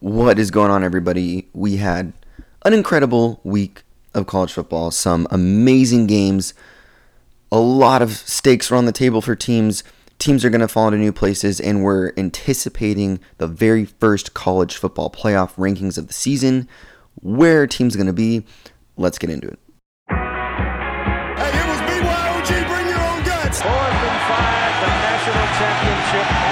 What is going on, everybody? We had an incredible week of college football, some amazing games, a lot of stakes are on the table for teams. Teams are going to fall into new places, and we're anticipating the very first college football playoff rankings of the season. Where teams going to be? Let's get into it. Hey, it was BYOG, bring your own guts. Fourth and five, the national championship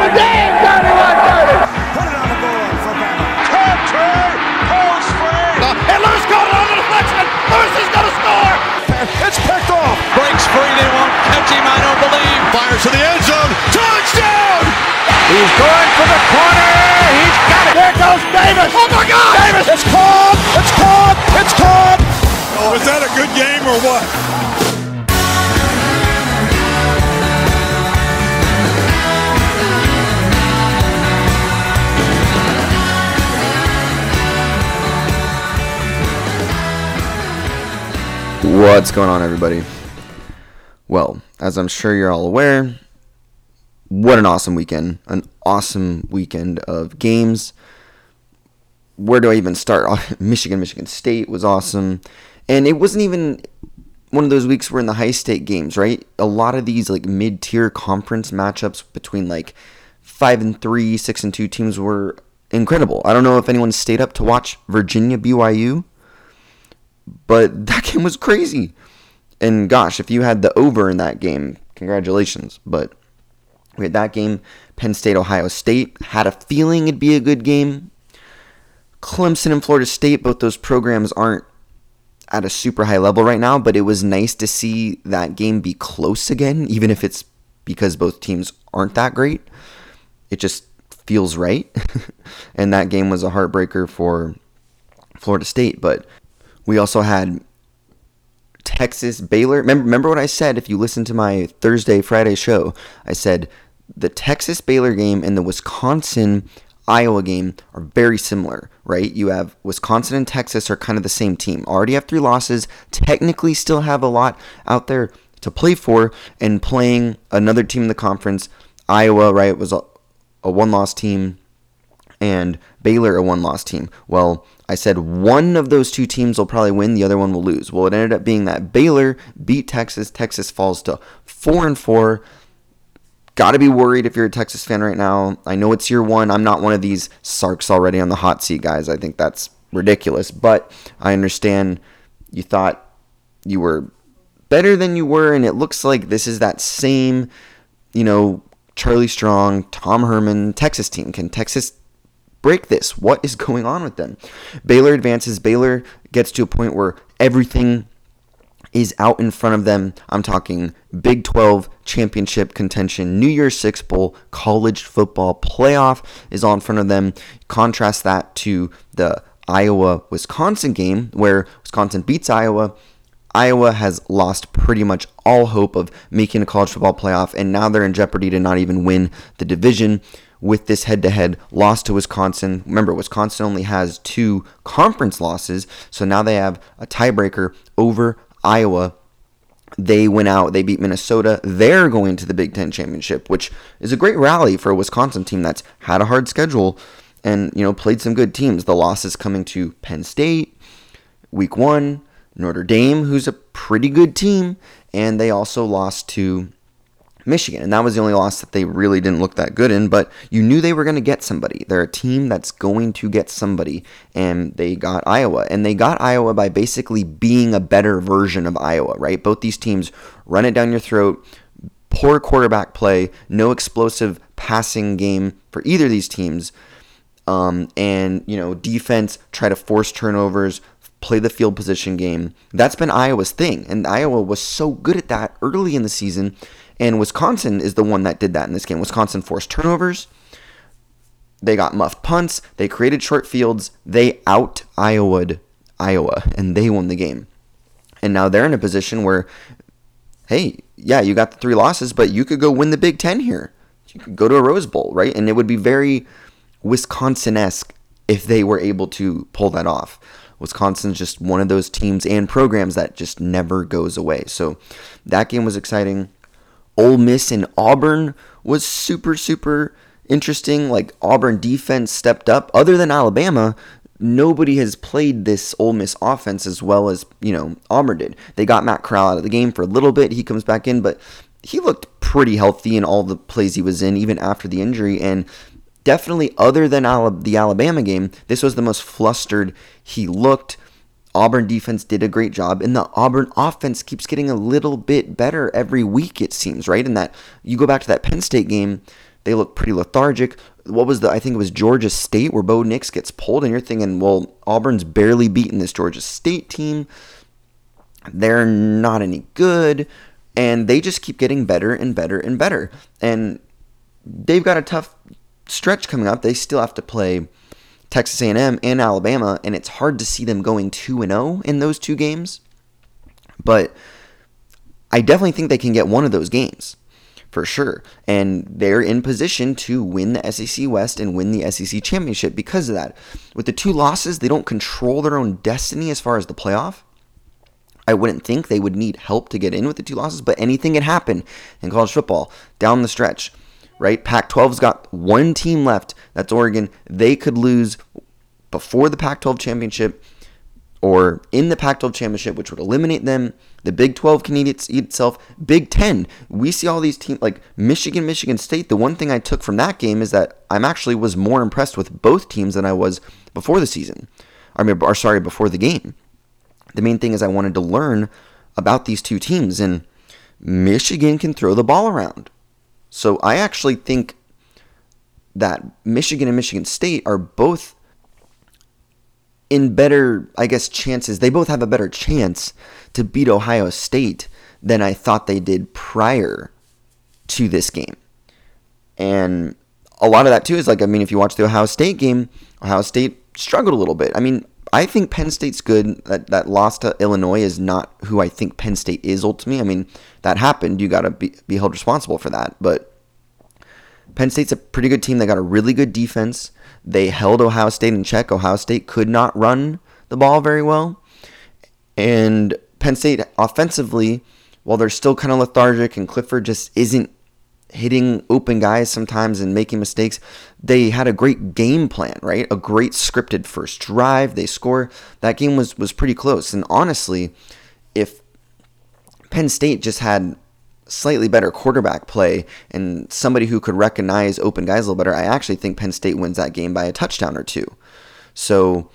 Notre Dame got it right there. Put it on the board for Bama. Country, Cole Spring. And Lewis got it on the deflection. Lewis is going to score. It's picked off. Breaks free, they won't catch him, I don't believe. Fires to the end zone. Touchdown! He's going for the corner. He's got it. There goes Davis. Oh my God. Davis. It's caught. It's caught. It's caught. Oh, was that a good game or what? What's going on, everybody? Well, as I'm sure you're all aware, what an awesome weekend. An awesome weekend of games. Where do I even start? Michigan, Michigan State was awesome. And it wasn't even one of those weeks where in the high state games, right? A lot of these like mid tier conference matchups between like five and three, six and two teams were incredible. I don't know if anyone stayed up to watch Virginia BYU but that game was crazy. And gosh, if you had the over in that game, congratulations. But we had that game, Penn State, Ohio State. Had a feeling it'd be a good game. Clemson and Florida State, both those programs aren't at a super high level right now, but it was nice to see that game be close again, even if it's because both teams aren't that great. It just feels right. and that game was a heartbreaker for Florida State, but we also had Texas Baylor. Remember, remember what I said if you listen to my Thursday, Friday show? I said the Texas Baylor game and the Wisconsin Iowa game are very similar, right? You have Wisconsin and Texas are kind of the same team. Already have three losses, technically still have a lot out there to play for, and playing another team in the conference. Iowa, right, was a, a one loss team, and Baylor, a one loss team. Well, I said one of those two teams will probably win, the other one will lose. Well, it ended up being that Baylor beat Texas. Texas falls to four and four. Got to be worried if you're a Texas fan right now. I know it's year one. I'm not one of these Sarks already on the hot seat guys. I think that's ridiculous, but I understand you thought you were better than you were, and it looks like this is that same, you know, Charlie Strong, Tom Herman, Texas team. Can Texas break this? What is going on with them? Baylor advances. Baylor gets to a point where everything is out in front of them. I'm talking Big 12 championship contention, New Year's Six Bowl, college football playoff is all in front of them. Contrast that to the Iowa Wisconsin game where Wisconsin beats Iowa. Iowa has lost pretty much all hope of making a college football playoff, and now they're in jeopardy to not even win the division with this head to head loss to Wisconsin. Remember, Wisconsin only has two conference losses, so now they have a tiebreaker over Iowa. They went out, they beat Minnesota. They're going to the Big Ten championship, which is a great rally for a Wisconsin team that's had a hard schedule and, you know, played some good teams. The losses coming to Penn State, week one, Notre Dame, who's a pretty good team, and they also lost to Michigan. And that was the only loss that they really didn't look that good in, but you knew they were going to get somebody. They're a team that's going to get somebody, and they got Iowa. And they got Iowa by basically being a better version of Iowa, right? Both these teams run it down your throat, poor quarterback play, no explosive passing game for either of these teams. Um, and, you know, defense, try to force turnovers, play the field position game. That's been Iowa's thing. And Iowa was so good at that early in the season and Wisconsin is the one that did that in this game. Wisconsin forced turnovers. They got muffed punts. They created short fields. They out Iowa'd Iowa, and they won the game. And now they're in a position where, hey, yeah, you got the three losses, but you could go win the Big Ten here. You could go to a Rose Bowl, right? And it would be very Wisconsin esque if they were able to pull that off. Wisconsin's just one of those teams and programs that just never goes away. So that game was exciting. Ole Miss and Auburn was super, super interesting. Like Auburn defense stepped up. Other than Alabama, nobody has played this Ole Miss offense as well as you know Auburn did. They got Matt Corral out of the game for a little bit. He comes back in, but he looked pretty healthy in all the plays he was in, even after the injury. And definitely, other than the Alabama game, this was the most flustered he looked. Auburn defense did a great job, and the Auburn offense keeps getting a little bit better every week, it seems, right? And that you go back to that Penn State game, they look pretty lethargic. What was the, I think it was Georgia State where Bo Nix gets pulled, and you're thinking, well, Auburn's barely beaten this Georgia State team. They're not any good, and they just keep getting better and better and better. And they've got a tough stretch coming up. They still have to play Texas A&M and Alabama, and it's hard to see them going 2 and 0 in those two games. But I definitely think they can get one of those games for sure. And they're in position to win the SEC West and win the SEC championship because of that. With the two losses, they don't control their own destiny as far as the playoff. I wouldn't think they would need help to get in with the two losses, but anything can happen in college football down the stretch right? Pac 12's got one team left. That's Oregon. They could lose before the Pac 12 championship or in the Pac 12 championship, which would eliminate them. The Big 12 can eat, itself. Big 10, we see all these teams like Michigan, Michigan State. The one thing I took from that game is that I'm actually was more impressed with both teams than I was before the season. I mean, or sorry, before the game. The main thing is I wanted to learn about these two teams, and Michigan can throw the ball around. So I actually think that Michigan and Michigan State are both in better, I guess, chances. They both have a better chance to beat Ohio State than I thought they did prior to this game. And a lot of that, too, is like, I mean, if you watch the Ohio State game, Ohio State struggled a little bit. I mean, I think Penn State's good. That that loss to Illinois is not who I think Penn State is ultimately. I mean, that happened. You got to be, be held responsible for that. But Penn State's a pretty good team. They got a really good defense. They held Ohio State in check. Ohio State could not run the ball very well. And Penn State offensively, while they're still kind of lethargic and Clifford just isn't hitting open guys sometimes and making mistakes. They had a great game plan, right? A great scripted first drive. They score. That game was was pretty close. And honestly, if Penn State just had slightly better quarterback play and somebody who could recognize open guys a little better, I actually think Penn State wins that game by a touchdown or two. So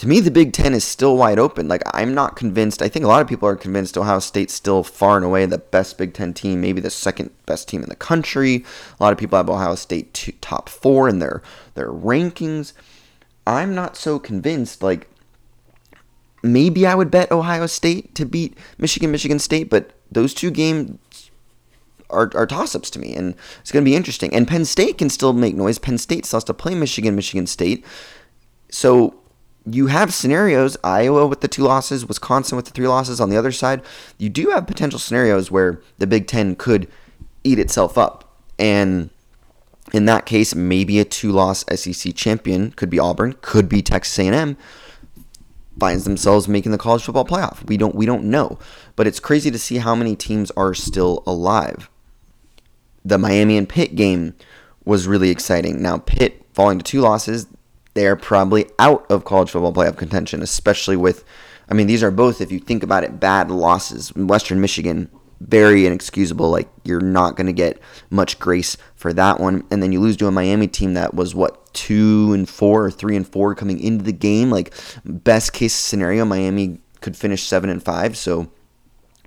to me, the Big Ten is still wide open. Like, I'm not convinced. I think a lot of people are convinced Ohio State's still far and away the best Big Ten team, maybe the second best team in the country. A lot of people have Ohio State to, top four in their, their rankings. I'm not so convinced. Like, maybe I would bet Ohio State to beat Michigan, Michigan State, but those two games are, are toss ups to me, and it's going to be interesting. And Penn State can still make noise. Penn State still has to play Michigan, Michigan State. So you have scenarios Iowa with the two losses, Wisconsin with the three losses on the other side. You do have potential scenarios where the Big Ten could eat itself up. And in that case, maybe a two-loss SEC champion could be Auburn, could be Texas A&M, finds themselves making the college football playoff. We don't we don't know, but it's crazy to see how many teams are still alive. The Miami and Pitt game was really exciting. Now Pitt falling to two losses, they're probably out of college football playoff contention, especially with, I mean, these are both, if you think about it, bad losses. Western Michigan, very inexcusable. Like, you're not going to get much grace for that one. And then you lose to a Miami team that was, what, two and four or three and four coming into the game. Like, best case scenario, Miami could finish seven and five. So,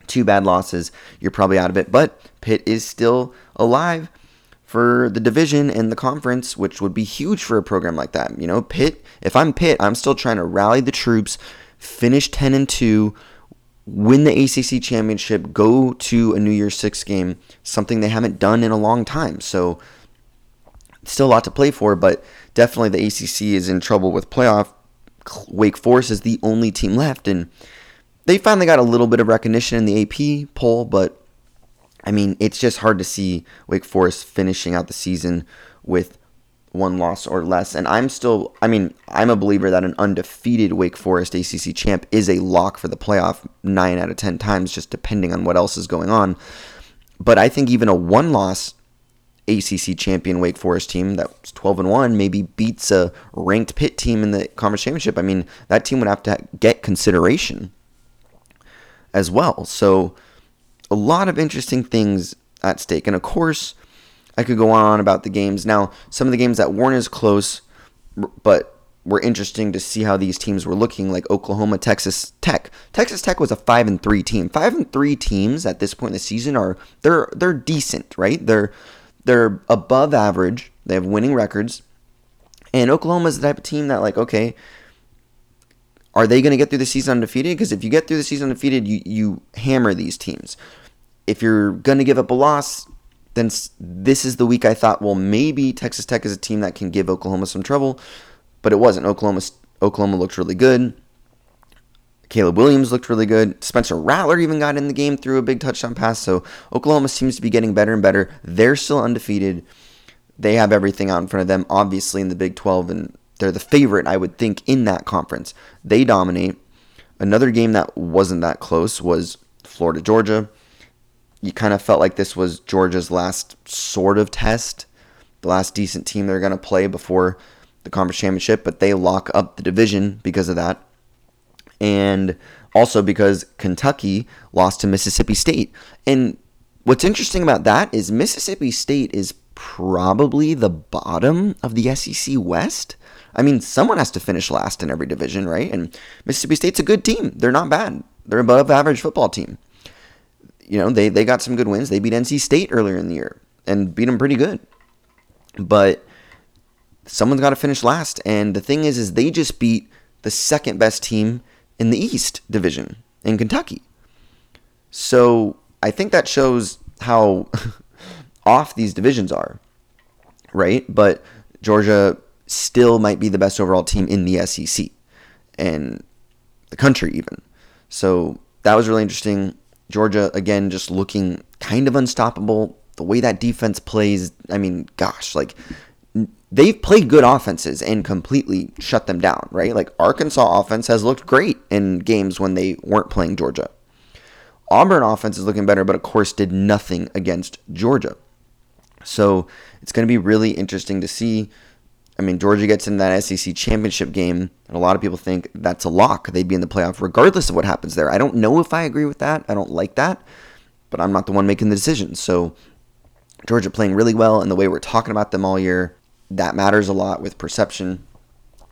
two bad losses, you're probably out of it. But Pitt is still alive for the division and the conference, which would be huge for a program like that. You know, Pitt, if I'm Pitt, I'm still trying to rally the troops, finish 10 and 2, win the ACC championship, go to a New Year's Six game, something they haven't done in a long time. So, still a lot to play for, but definitely the ACC is in trouble with playoff. Wake Forest is the only team left, and they finally got a little bit of recognition in the AP poll, but I mean, it's just hard to see Wake Forest finishing out the season with one loss or less. And I'm still, I mean, I'm a believer that an undefeated Wake Forest ACC champ is a lock for the playoff nine out of 10 times, just depending on what else is going on. But I think even a one loss ACC champion Wake Forest team that's 12 and 1 maybe beats a ranked Pitt team in the conference championship. I mean, that team would have to get consideration as well. So, a lot of interesting things at stake. And of course, I could go on about the games. Now, some of the games that weren't as close, but were interesting to see how these teams were looking, like Oklahoma, Texas Tech. Texas Tech was a five and three team. Five and three teams at this point in the season are they're they're decent, right? They're they're above average. They have winning records. And Oklahoma is the type of team that like, okay, are they going to get through the season undefeated? Because if you get through the season undefeated, you you hammer these teams. If you're going to give up a loss, then this is the week I thought, well, maybe Texas Tech is a team that can give Oklahoma some trouble but it wasn't. Oklahoma Oklahoma looked really good. Caleb Williams looked really good. Spencer Rattler even got in the game through a big touchdown pass. So Oklahoma seems to be getting better and better. They're still undefeated. They have everything out in front of them, obviously, in the Big 12, and they're the favorite, I would think, in that conference. They dominate. Another game that wasn't that close was Florida Georgia. You kind of felt like this was Georgia's last sort of test, the last decent team they're going to play before the conference championship, but they lock up the division because of that. And also because Kentucky lost to Mississippi State. And what's interesting about that is Mississippi State is probably the bottom of the SEC West. I mean, someone has to finish last in every division, right? And Mississippi State's a good team. They're not bad. They're above average football team. You know, they, they got some good wins. They beat NC State earlier in the year and beat them pretty good. But someone's got to finish last. And the thing is, is they just beat the second best team in the East Division in Kentucky. So I think that shows how off these divisions are, right? But Georgia still might be the best overall team in the SEC and the country, even. So that was really interesting. Georgia, again, just looking kind of unstoppable. The way that defense plays, I mean, gosh, like they've played good offenses and completely shut them down, right? Like Arkansas offense has looked great in games when they weren't playing Georgia. Auburn offense is looking better, but of course did nothing against Georgia. So it's going to be really interesting to see. I mean, Georgia gets in that SEC championship game, and a lot of people think that's a lock. They'd be in the playoff regardless of what happens there. I don't know if I agree with that. I don't like that, but I'm not the one making the decision. So Georgia playing really well, and the way we're talking about them all year, that matters a lot with perception.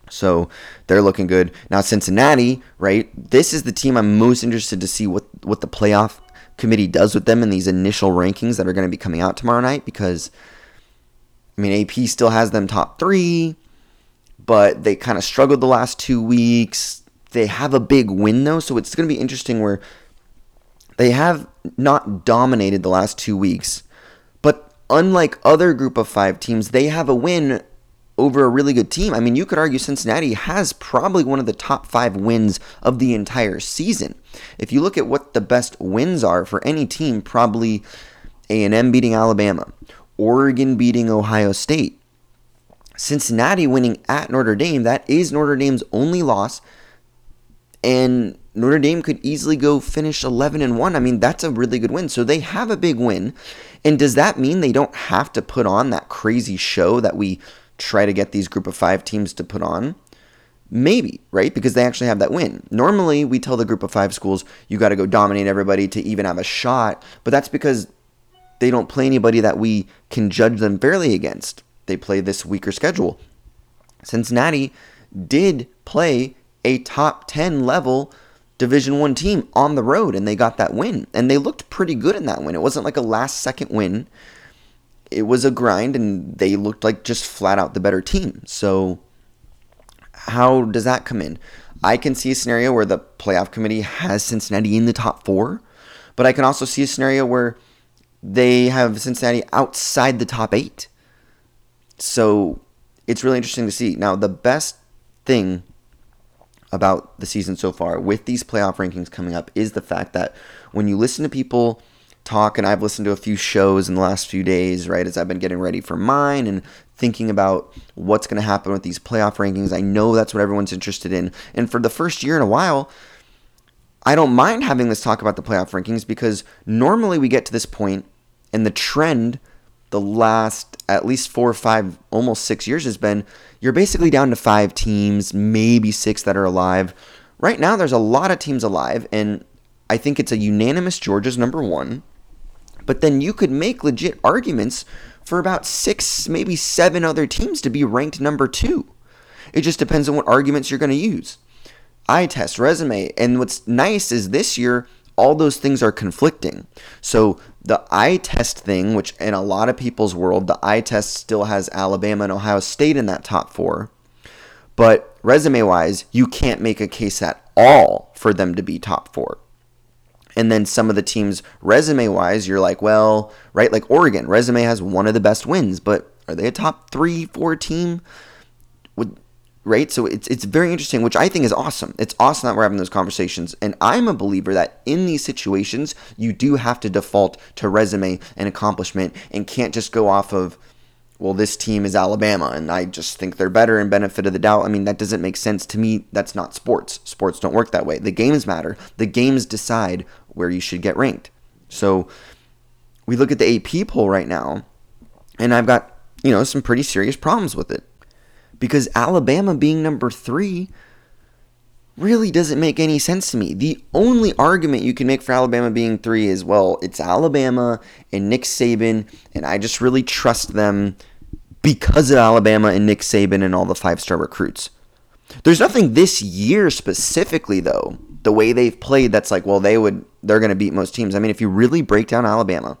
So they're looking good. Now Cincinnati, right? This is the team I'm most interested to see what what the playoff committee does with them in these initial rankings that are going to be coming out tomorrow night because I mean AP still has them top 3, but they kind of struggled the last 2 weeks. They have a big win though, so it's going to be interesting where they have not dominated the last 2 weeks But unlike other group of five teams, they have a win over a really good team. I mean, you could argue Cincinnati has probably one of the top five wins of the entire season. If you look at what the best wins are for any team, probably A&M beating Alabama, Oregon beating Ohio State, Cincinnati winning at Notre Dame. That is Notre Dame's only loss, and Notre Dame could easily go finish 11 and 1. I mean, that's a really good win. So they have a big win. And does that mean they don't have to put on that crazy show that we try to get these group of 5 teams to put on? Maybe, right? Because they actually have that win. Normally, we tell the group of 5 schools you got to go dominate everybody to even have a shot, but that's because they don't play anybody that we can judge them fairly against. They play this weaker schedule. Cincinnati did play a top 10 level Division 1 team on the road and they got that win. And they looked pretty good in that win. It wasn't like a last second win. It was a grind and they looked like just flat out the better team. So how does that come in? I can see a scenario where the playoff committee has Cincinnati in the top 4, but I can also see a scenario where they have Cincinnati outside the top 8. So it's really interesting to see. Now, the best thing about the season so far with these playoff rankings coming up is the fact that when you listen to people talk, and I've listened to a few shows in the last few days, right, as I've been getting ready for mine and thinking about what's going to happen with these playoff rankings. I know that's what everyone's interested in. And for the first year in a while, I don't mind having this talk about the playoff rankings because normally we get to this point and the trend the last at least four or five, almost six years has been you're basically down to five teams, maybe six that are alive. Right now, there's a lot of teams alive, and I think it's a unanimous Georgia's number one. But then you could make legit arguments for about six, maybe seven other teams to be ranked number two. It just depends on what arguments you're going to use. Eye test, resume, and what's nice is this year all those things are conflicting. So the eye test thing, which in a lot of people's world, the eye test still has Alabama and Ohio State in that top four. But resume wise, you can't make a case at all for them to be top four. And then some of the teams, resume wise, you're like, well, right, like Oregon, resume has one of the best wins, but are they a top three, four team? Would right? So it's it's very interesting, which I think is awesome. It's awesome that we're having those conversations, and I'm a believer that in these situations you do have to default to resume and accomplishment, and can't just go off of well, this team is Alabama, and I just think they're better and benefit of the doubt. I mean, that doesn't make sense to me. That's not sports. Sports don't work that way. The games matter. The games decide where you should get ranked. So we look at the AP poll right now, and I've got you know some pretty serious problems with it because Alabama being number three really doesn't make any sense to me. The only argument you can make for Alabama being three is well, it's Alabama and Nick Saban, and I just really trust them because of Alabama and Nick Saban and all the five star recruits. There's nothing this year specifically, though, the way they've played that's like, well, they would, they're going to beat most teams. I mean, if you really break down Alabama,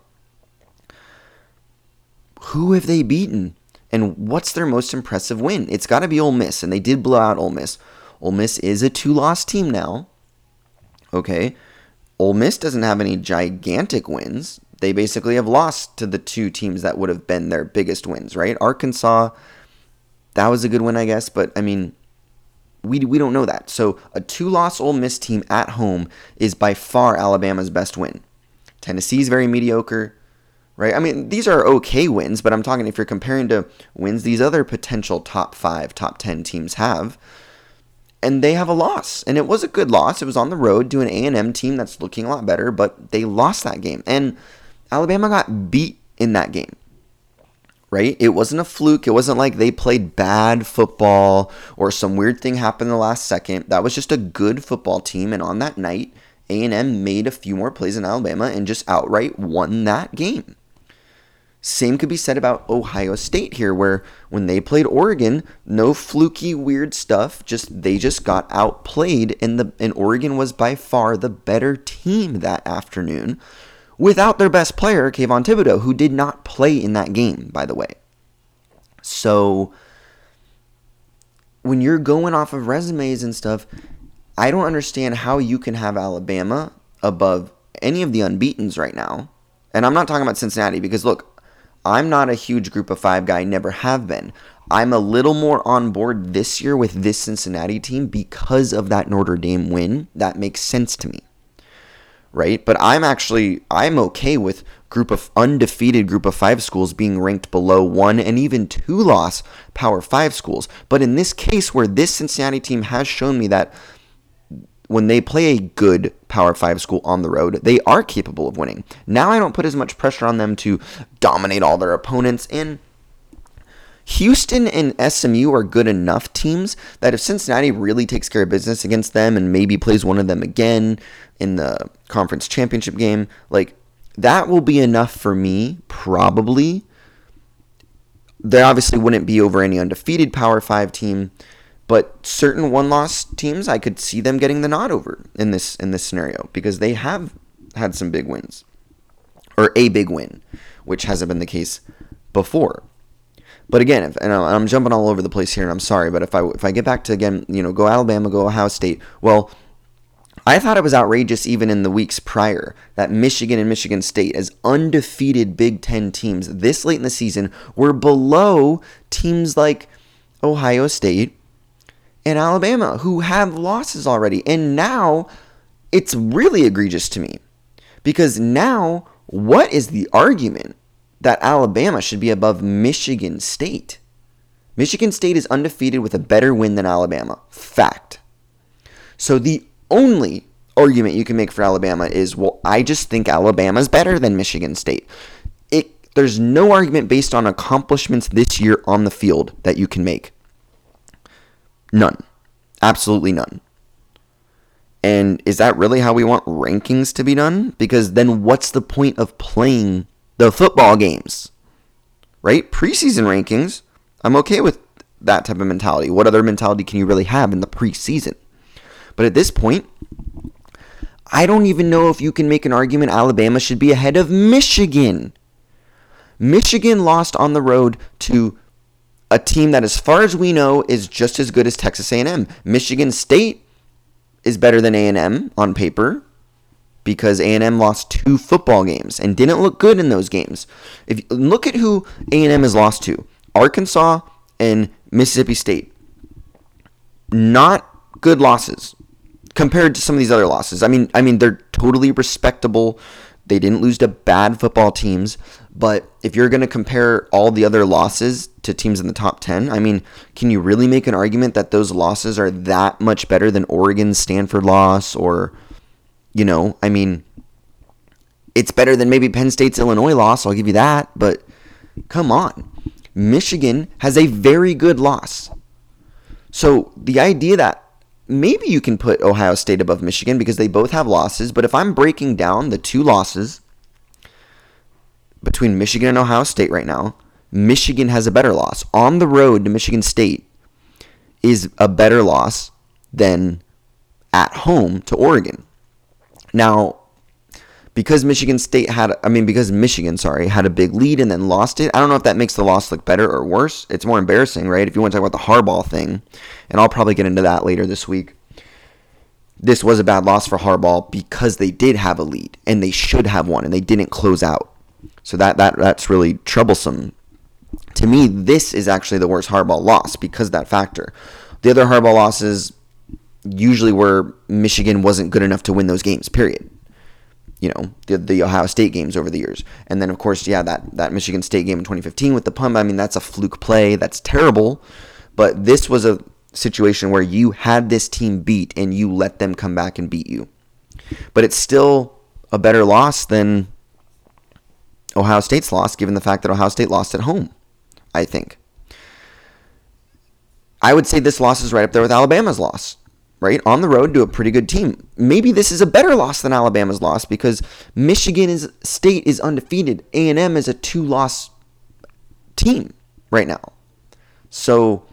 who have they beaten? And what's their most impressive win? It's got to be Ole Miss, and they did blow out Ole Miss. Ole Miss is a two-loss team now. Okay, Ole Miss doesn't have any gigantic wins. They basically have lost to the two teams that would have been their biggest wins, right? Arkansas, that was a good win, I guess, but I mean, we, we don't know that. So a two-loss Ole Miss team at home is by far Alabama's best win. Tennessee's very mediocre right? I mean, these are okay wins, but I'm talking if you're comparing to wins these other potential top five, top 10 teams have. And they have a loss, and it was a good loss. It was on the road to an A&M team that's looking a lot better, but they lost that game. And Alabama got beat in that game, right? It wasn't a fluke. It wasn't like they played bad football or some weird thing happened in the last second. That was just a good football team, and on that night, A&M made a few more plays in Alabama and just outright won that game. Same could be said about Ohio State here, where when they played Oregon, no fluky weird stuff. Just they just got outplayed, and the and Oregon was by far the better team that afternoon, without their best player, Kayvon Thibodeaux, who did not play in that game, by the way. So when you're going off of resumes and stuff, I don't understand how you can have Alabama above any of the unbeatens right now. And I'm not talking about Cincinnati because look, I'm not a huge group of five guy, never have been. I'm a little more on board this year with this Cincinnati team because of that Notre Dame win. That makes sense to me. Right? But I'm actually I'm okay with group of undefeated group of 5 schools being ranked below 1 and even 2 loss power 5 schools. But in this case where this Cincinnati team has shown me that when they play a good Power 5 school on the road, they are capable of winning. Now I don't put as much pressure on them to dominate all their opponents. And Houston and SMU are good enough teams that if Cincinnati really takes care of business against them and maybe plays one of them again in the conference championship game, like that will be enough for me, probably. They obviously wouldn't be over any undefeated Power 5 team. But certain one-loss teams, I could see them getting the nod over in this in this scenario because they have had some big wins, or a big win, which hasn't been the case before. But again, if, and I'm jumping all over the place here, and I'm sorry, but if I if I get back to again, you know, go Alabama, go Ohio State, well. I thought it was outrageous even in the weeks prior that Michigan and Michigan State, as undefeated Big Ten teams this late in the season, were below teams like Ohio State, and Alabama who have losses already. And now it's really egregious to me because now what is the argument that Alabama should be above Michigan State? Michigan State is undefeated with a better win than Alabama. Fact. So the only argument you can make for Alabama is, well, I just think Alabama's better than Michigan State. It there's no argument based on accomplishments this year on the field that you can make. None. Absolutely none. And is that really how we want rankings to be done? Because then what's the point of playing the football games? Right? Preseason rankings, I'm okay with that type of mentality. What other mentality can you really have in the preseason? But at this point, I don't even know if you can make an argument Alabama should be ahead of Michigan. Michigan lost on the road to a team that as far as we know is just as good as Texas A&M. Michigan State is better than A&M on paper because A&M lost two football games and didn't look good in those games. If look at who A&M has lost to. Arkansas and Mississippi State. Not good losses compared to some of these other losses. I mean, I mean they're totally respectable. They didn't lose to bad football teams, but if you're going to compare all the other losses to teams in the top 10, I mean, can you really make an argument that those losses are that much better than Oregon's Stanford loss or you know, I mean, it's better than maybe Penn State's Illinois loss, I'll give you that, but come on. Michigan has a very good loss. So the idea that maybe you can put Ohio State above Michigan because they both have losses, but if I'm breaking down the two losses between Michigan and Ohio State right now, Michigan has a better loss. On the road to Michigan State is a better loss than at home to Oregon. Now, because Michigan State had, I mean, because Michigan, sorry, had a big lead and then lost it. I don't know if that makes the loss look better or worse. It's more embarrassing, right? If you want to talk about the Harbaugh thing, and I'll probably get into that later this week. This was a bad loss for Harbaugh because they did have a lead and they should have won and they didn't close out. So that that that's really troublesome. To me, this is actually the worst Harbaugh loss because that factor. The other Harbaugh losses usually where Michigan wasn't good enough to win those games. Period you know the, the Ohio State games over the years, and then of course yeah that that Michigan State game in 2015 with the pump. I mean that's a fluke play. That's terrible, but this was a situation where you had this team beat and you let them come back and beat you. But it's still a better loss than Ohio State's loss, given the fact that Ohio State lost at home. I think. I would say this loss is right up there with Alabama's loss right? On the road to a pretty good team. Maybe this is a better loss than Alabama's loss because Michigan is State is undefeated. A&M is a two-loss team right now. So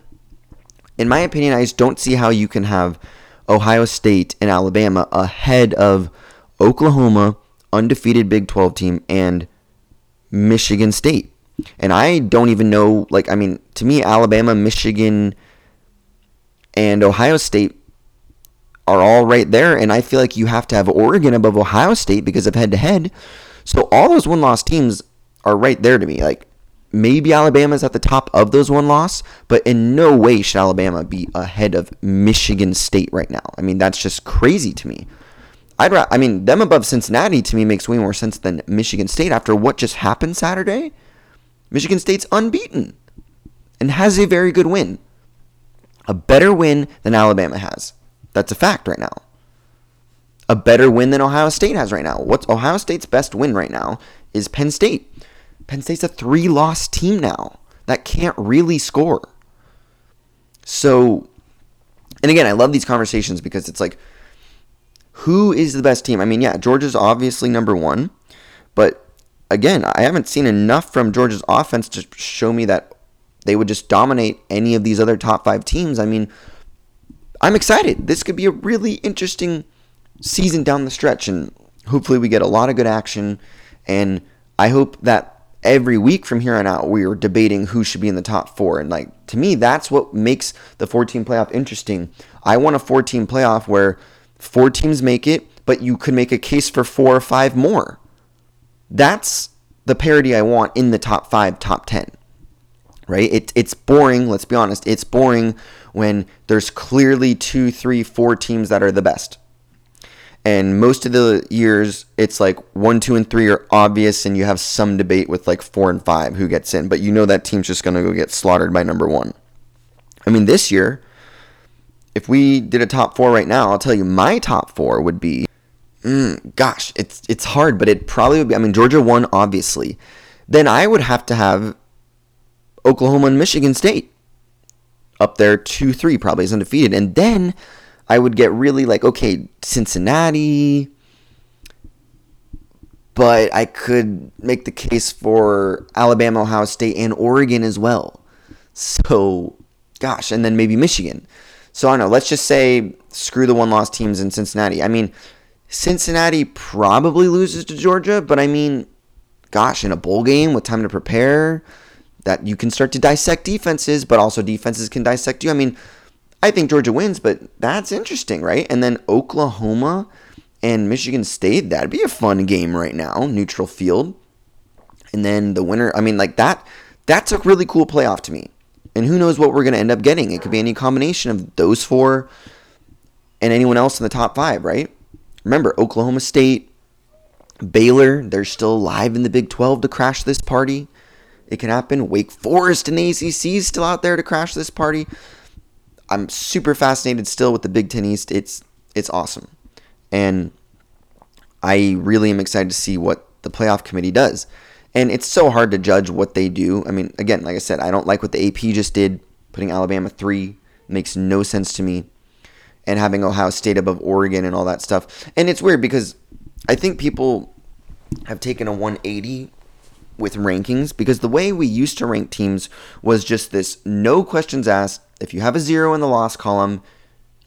in my opinion, I just don't see how you can have Ohio State and Alabama ahead of Oklahoma, undefeated Big 12 team, and Michigan State. And I don't even know, like, I mean, to me, Alabama, Michigan, and Ohio State are all right there. And I feel like you have to have Oregon above Ohio State because of head to head. So all those one loss teams are right there to me. Like maybe Alabama's at the top of those one loss, but in no way should Alabama be ahead of Michigan State right now. I mean, that's just crazy to me. I'd ra- I mean, them above Cincinnati to me makes way more sense than Michigan State after what just happened Saturday. Michigan State's unbeaten and has a very good win. A better win than Alabama has. That's a fact right now. A better win than Ohio State has right now. What's Ohio State's best win right now is Penn State. Penn State's a three loss team now that can't really score. So, and again, I love these conversations because it's like, who is the best team? I mean, yeah, Georgia's obviously number one, but again, I haven't seen enough from Georgia's offense to show me that they would just dominate any of these other top five teams. I mean, I'm excited. This could be a really interesting season down the stretch, and hopefully, we get a lot of good action. And I hope that every week from here on out, we are debating who should be in the top four. And like to me, that's what makes the 14 playoff interesting. I want a 14 playoff where four teams make it, but you could make a case for four or five more. That's the parity I want in the top five, top 10 right? It, it's boring, let's be honest. It's boring when there's clearly two, three, four teams that are the best. And most of the years, it's like one, two, and three are obvious, and you have some debate with like four and five who gets in, but you know that team's just going to go get slaughtered by number one. I mean, this year, if we did a top four right now, I'll tell you my top four would be, mm, gosh, it's it's hard, but it probably would be. I mean, Georgia one, obviously. then I would have to have Oklahoma and Michigan State up there 2 3 probably is undefeated. And then I would get really like, okay, Cincinnati. But I could make the case for Alabama, Ohio State, and Oregon as well. So, gosh, and then maybe Michigan. So I don't know. Let's just say screw the one loss teams in Cincinnati. I mean, Cincinnati probably loses to Georgia, but I mean, gosh, in a bowl game with time to prepare, that you can start to dissect defenses, but also defenses can dissect you. I mean, I think Georgia wins, but that's interesting, right? And then Oklahoma and Michigan State, that'd be a fun game right now, neutral field. And then the winner, I mean, like that, that's a really cool playoff to me. And who knows what we're going to end up getting? It could be any combination of those four and anyone else in the top five, right? Remember, Oklahoma State, Baylor, they're still alive in the Big 12 to crash this party. It can happen. Wake Forest and the ACC is still out there to crash this party. I'm super fascinated still with the Big Ten East. It's it's awesome, and I really am excited to see what the playoff committee does. And it's so hard to judge what they do. I mean, again, like I said, I don't like what the AP just did, putting Alabama three makes no sense to me, and having Ohio State above Oregon and all that stuff. And it's weird because I think people have taken a 180 with rankings because the way we used to rank teams was just this no questions asked. If you have a zero in the loss column,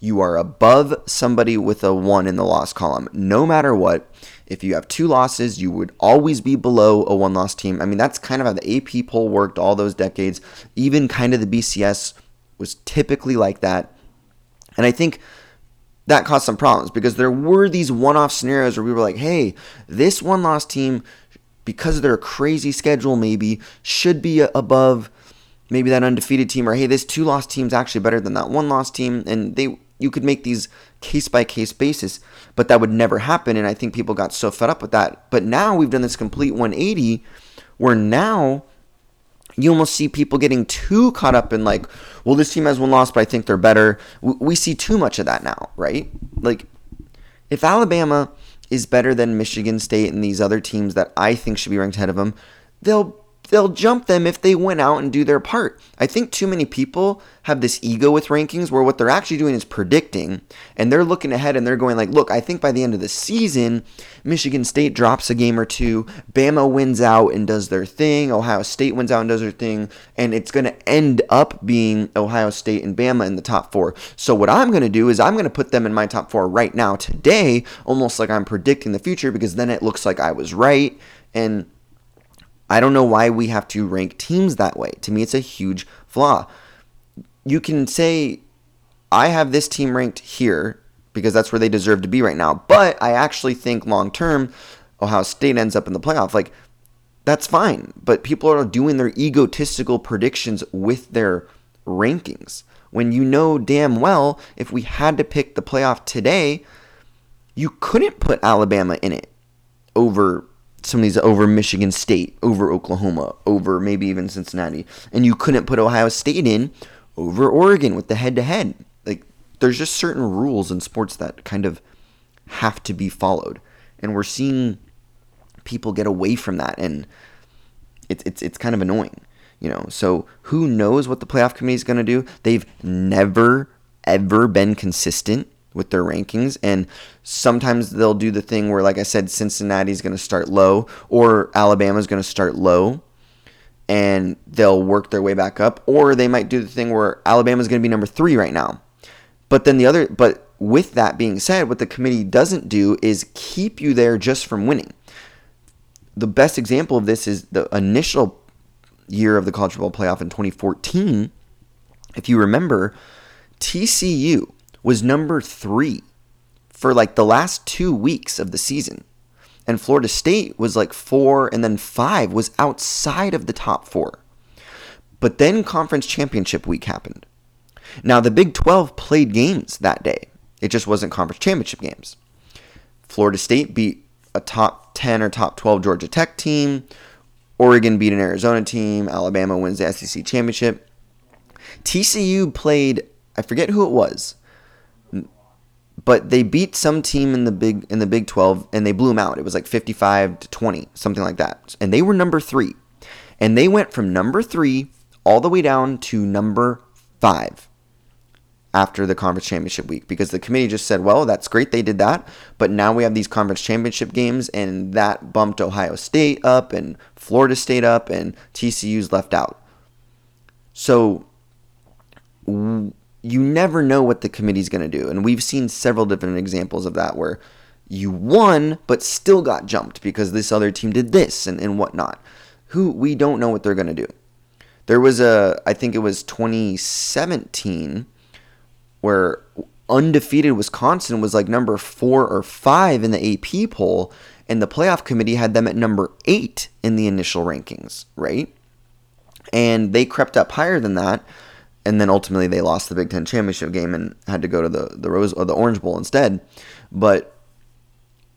you are above somebody with a one in the loss column, no matter what. If you have two losses, you would always be below a one loss team. I mean, that's kind of how the AP poll worked all those decades. Even kind of the BCS was typically like that. And I think that caused some problems because there were these one off scenarios where we were like, hey, this one loss team because of their crazy schedule, maybe should be above maybe that undefeated team, or hey, this two loss team's actually better than that one loss team, and they you could make these case by case basis, but that would never happen, and I think people got so fed up with that. But now we've done this complete 180, where now you almost see people getting too caught up in like, well, this team has one loss, but I think they're better. We see too much of that now, right? Like, if Alabama is better than Michigan State and these other teams that I think should be ranked ahead of them, they'll they'll jump them if they went out and do their part. I think too many people have this ego with rankings where what they're actually doing is predicting and they're looking ahead and they're going like, "Look, I think by the end of the season, Michigan State drops a game or two, Bama wins out and does their thing, Ohio State wins out and does their thing, and it's going to end up being Ohio State and Bama in the top 4." So what I'm going to do is I'm going to put them in my top 4 right now today, almost like I'm predicting the future because then it looks like I was right and I don't know why we have to rank teams that way. To me, it's a huge flaw. You can say, I have this team ranked here because that's where they deserve to be right now. But I actually think long term, Ohio State ends up in the playoff. Like, that's fine. But people are doing their egotistical predictions with their rankings. When you know damn well, if we had to pick the playoff today, you couldn't put Alabama in it over some of these over Michigan State, over Oklahoma, over maybe even Cincinnati, and you couldn't put Ohio State in over Oregon with the head to head. Like there's just certain rules in sports that kind of have to be followed, and we're seeing people get away from that, and it's it's it's kind of annoying, you know. So who knows what the playoff committee is going to do? They've never ever been consistent with their rankings. And sometimes they'll do the thing where, like I said, Cincinnati's going to start low or Alabama's going to start low and they'll work their way back up. Or they might do the thing where Alabama's going to be number three right now. But then the other, but with that being said, what the committee doesn't do is keep you there just from winning. The best example of this is the initial year of the college football playoff in 2014. If you remember, TCU was number three for like the last two weeks of the season. And Florida State was like four, and then five was outside of the top four. But then conference championship week happened. Now, the Big 12 played games that day, it just wasn't conference championship games. Florida State beat a top 10 or top 12 Georgia Tech team. Oregon beat an Arizona team. Alabama wins the SEC championship. TCU played, I forget who it was, but they beat some team in the big in the Big 12 and they blew them out. It was like 55 to 20, something like that. And they were number 3. And they went from number three all the way down to number five after the conference championship week because the committee just said, well, that's great they did that, but now we have these conference championship games, and that bumped Ohio State up and Florida State up, and TCU's left out. So you never know what the committee's going to do. And we've seen several different examples of that where you won, but still got jumped because this other team did this and, and whatnot. Who we don't know what they're going to do. There was a, I think it was 2017 where undefeated Wisconsin was like number four or five in the AP poll, and the playoff committee had them at number eight in the initial rankings, right? And they crept up higher than that, and then ultimately they lost the Big Ten championship game and had to go to the the Rose or the Orange Bowl instead. But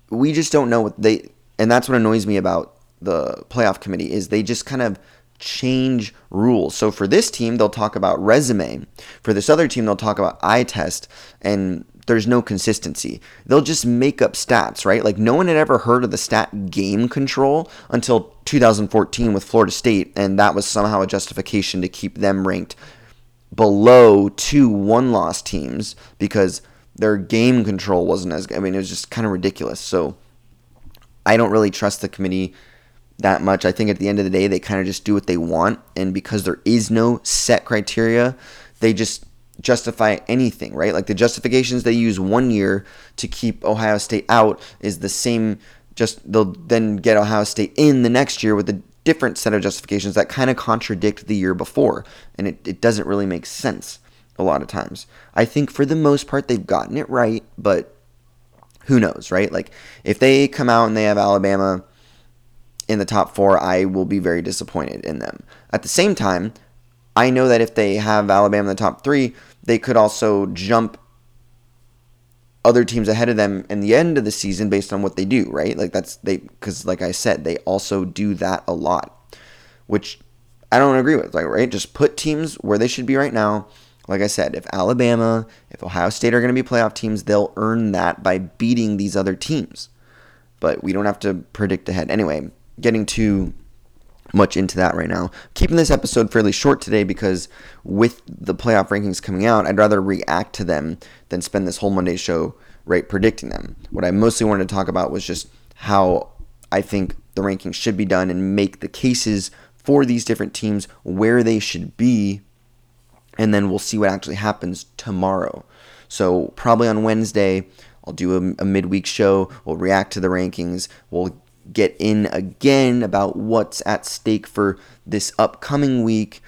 we just don't know what they, and that's what annoys me about the playoff committee is they just kind of change rules. So for this team, they'll talk about resume. For this other team, they'll talk about eye test, and there's no consistency. They'll just make up stats, right? Like no one had ever heard of the stat game control until 2014 with Florida State, and that was somehow a justification to keep them ranked below two one loss teams because their game control wasn't as I mean, it was just kind of ridiculous. So I don't really trust the committee that much. I think at the end of the day, they kind of just do what they want. And because there is no set criteria, they just justify anything, right? Like the justifications they use one year to keep Ohio State out is the same. Just they'll then get Ohio State in the next year with a different set of justifications that kind of contradict the year before. And it, it doesn't really make sense a lot of times. I think for the most part, they've gotten it right, but who knows, right? Like if they come out and they have Alabama in the top four, I will be very disappointed in them. At the same time, I know that if they have Alabama in the top three, they could also jump other teams ahead of them in the end of the season based on what they do, right? Like that's they because like I said, they also do that a lot, which I don't agree with. Like right, just put teams where they should be right now. Like I said, if Alabama, if Ohio State are going to be playoff teams, they'll earn that by beating these other teams. But we don't have to predict ahead. Anyway, getting too much into that right now. Keeping this episode fairly short today because with the playoff rankings coming out, I'd rather react to them than spend this whole Monday show right predicting them. What I mostly wanted to talk about was just how I think the rankings should be done and make the cases for these different teams where they should be and then we'll see what actually happens tomorrow. So probably on Wednesday, I'll do a, a midweek show. We'll react to the rankings. We'll get in again about what's at stake for this upcoming week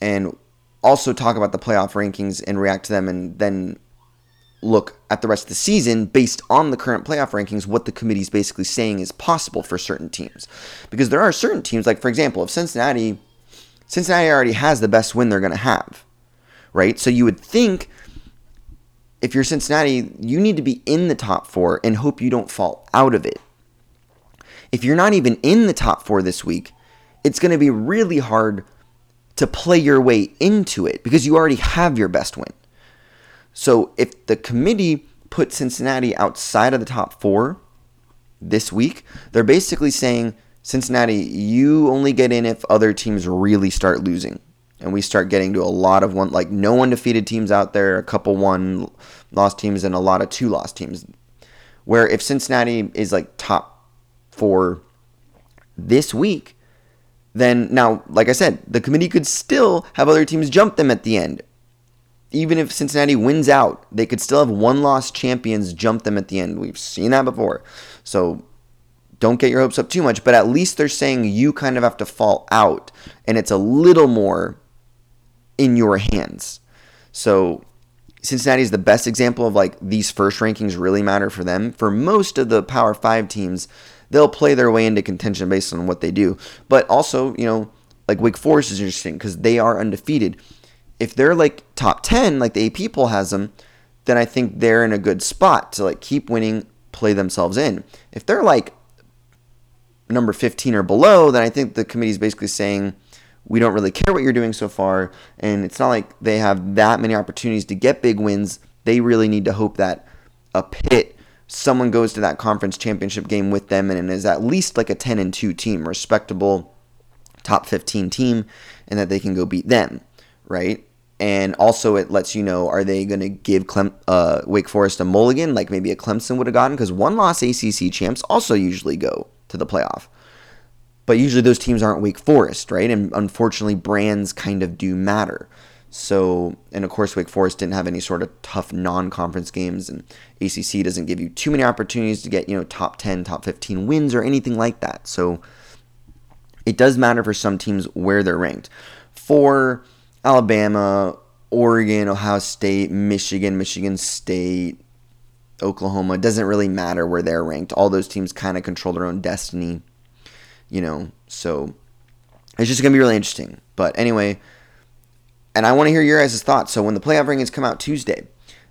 and also talk about the playoff rankings and react to them and then look at the rest of the season based on the current playoff rankings what the committee is basically saying is possible for certain teams. Because there are certain teams like for example if Cincinnati Cincinnati already has the best win they're going to have right? So you would think if you're Cincinnati you need to be in the top 4 and hope you don't fall out of it if you're not even in the top four this week, it's going to be really hard to play your way into it because you already have your best win. So if the committee put Cincinnati outside of the top four this week, they're basically saying, Cincinnati, you only get in if other teams really start losing. And we start getting to a lot of one, like no undefeated teams out there, a couple one lost teams, and a lot of two lost teams. Where if Cincinnati is like top for this week, then now, like I said, the committee could still have other teams jump them at the end. Even if Cincinnati wins out, they could still have one loss champions jump them at the end. We've seen that before. So don't get your hopes up too much, but at least they're saying you kind of have to fall out and it's a little more in your hands. So Cincinnati is the best example of like these first rankings really matter for them. For most of the Power 5 teams, they'll play their way into contention based on what they do. But also, you know, like Wake Forest is interesting because they are undefeated. If they're like top 10, like the AP poll has them, then I think they're in a good spot to like keep winning, play themselves in. If they're like number 15 or below, then I think the committee is basically saying, we don't really care what you're doing so far. And it's not like they have that many opportunities to get big wins. They really need to hope that a Pitt someone goes to that conference championship game with them and is at least like a 10 and 2 team, respectable top 15 team and that they can go beat them, right? And also, it lets you know are they going to give Clem, uh, Wake Forest a mulligan like maybe a Clemson would have gotten? Because one loss ACC champs also usually go to the playoff. But usually those teams aren't Wake Forest, right? And unfortunately, brands kind of do matter. So, and of course, Wake Forest didn't have any sort of tough non-conference games, and ACC doesn't give you too many opportunities to get you know top ten, top fifteen wins or anything like that. So, it does matter for some teams where they're ranked. For Alabama, Oregon, Ohio State, Michigan, Michigan State, Oklahoma, doesn't really matter where they're ranked. All those teams kind of control their own destiny, you know. So, it's just gonna be really interesting. But anyway and I want to hear your guys' thoughts. So when the playoff rankings come out Tuesday,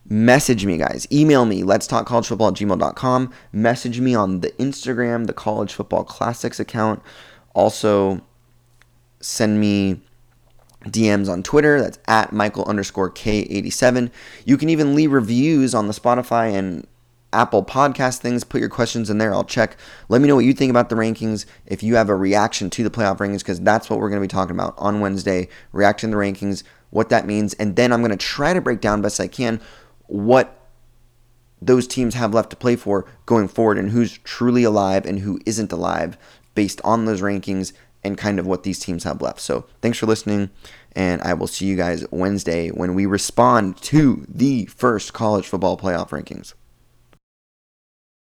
message me, guys. Email me, let's talk college football at gmail.com. Message me on the Instagram, the College Football Classics account. Also, send me DMs on Twitter. That's at Michael underscore K87. You can even leave reviews on the Spotify and Apple podcast things. Put your questions in there. I'll check. Let me know what you think about the rankings. If you have a reaction to the playoff rankings, because that's what we're going to be talking about on Wednesday. Reaction to the rankings, what that means, and then I'm going to try to break down best I can what those teams have left to play for going forward and who's truly alive and who isn't alive based on those rankings and kind of what these teams have left. So thanks for listening, and I will see you guys Wednesday when we respond to the first college football playoff rankings.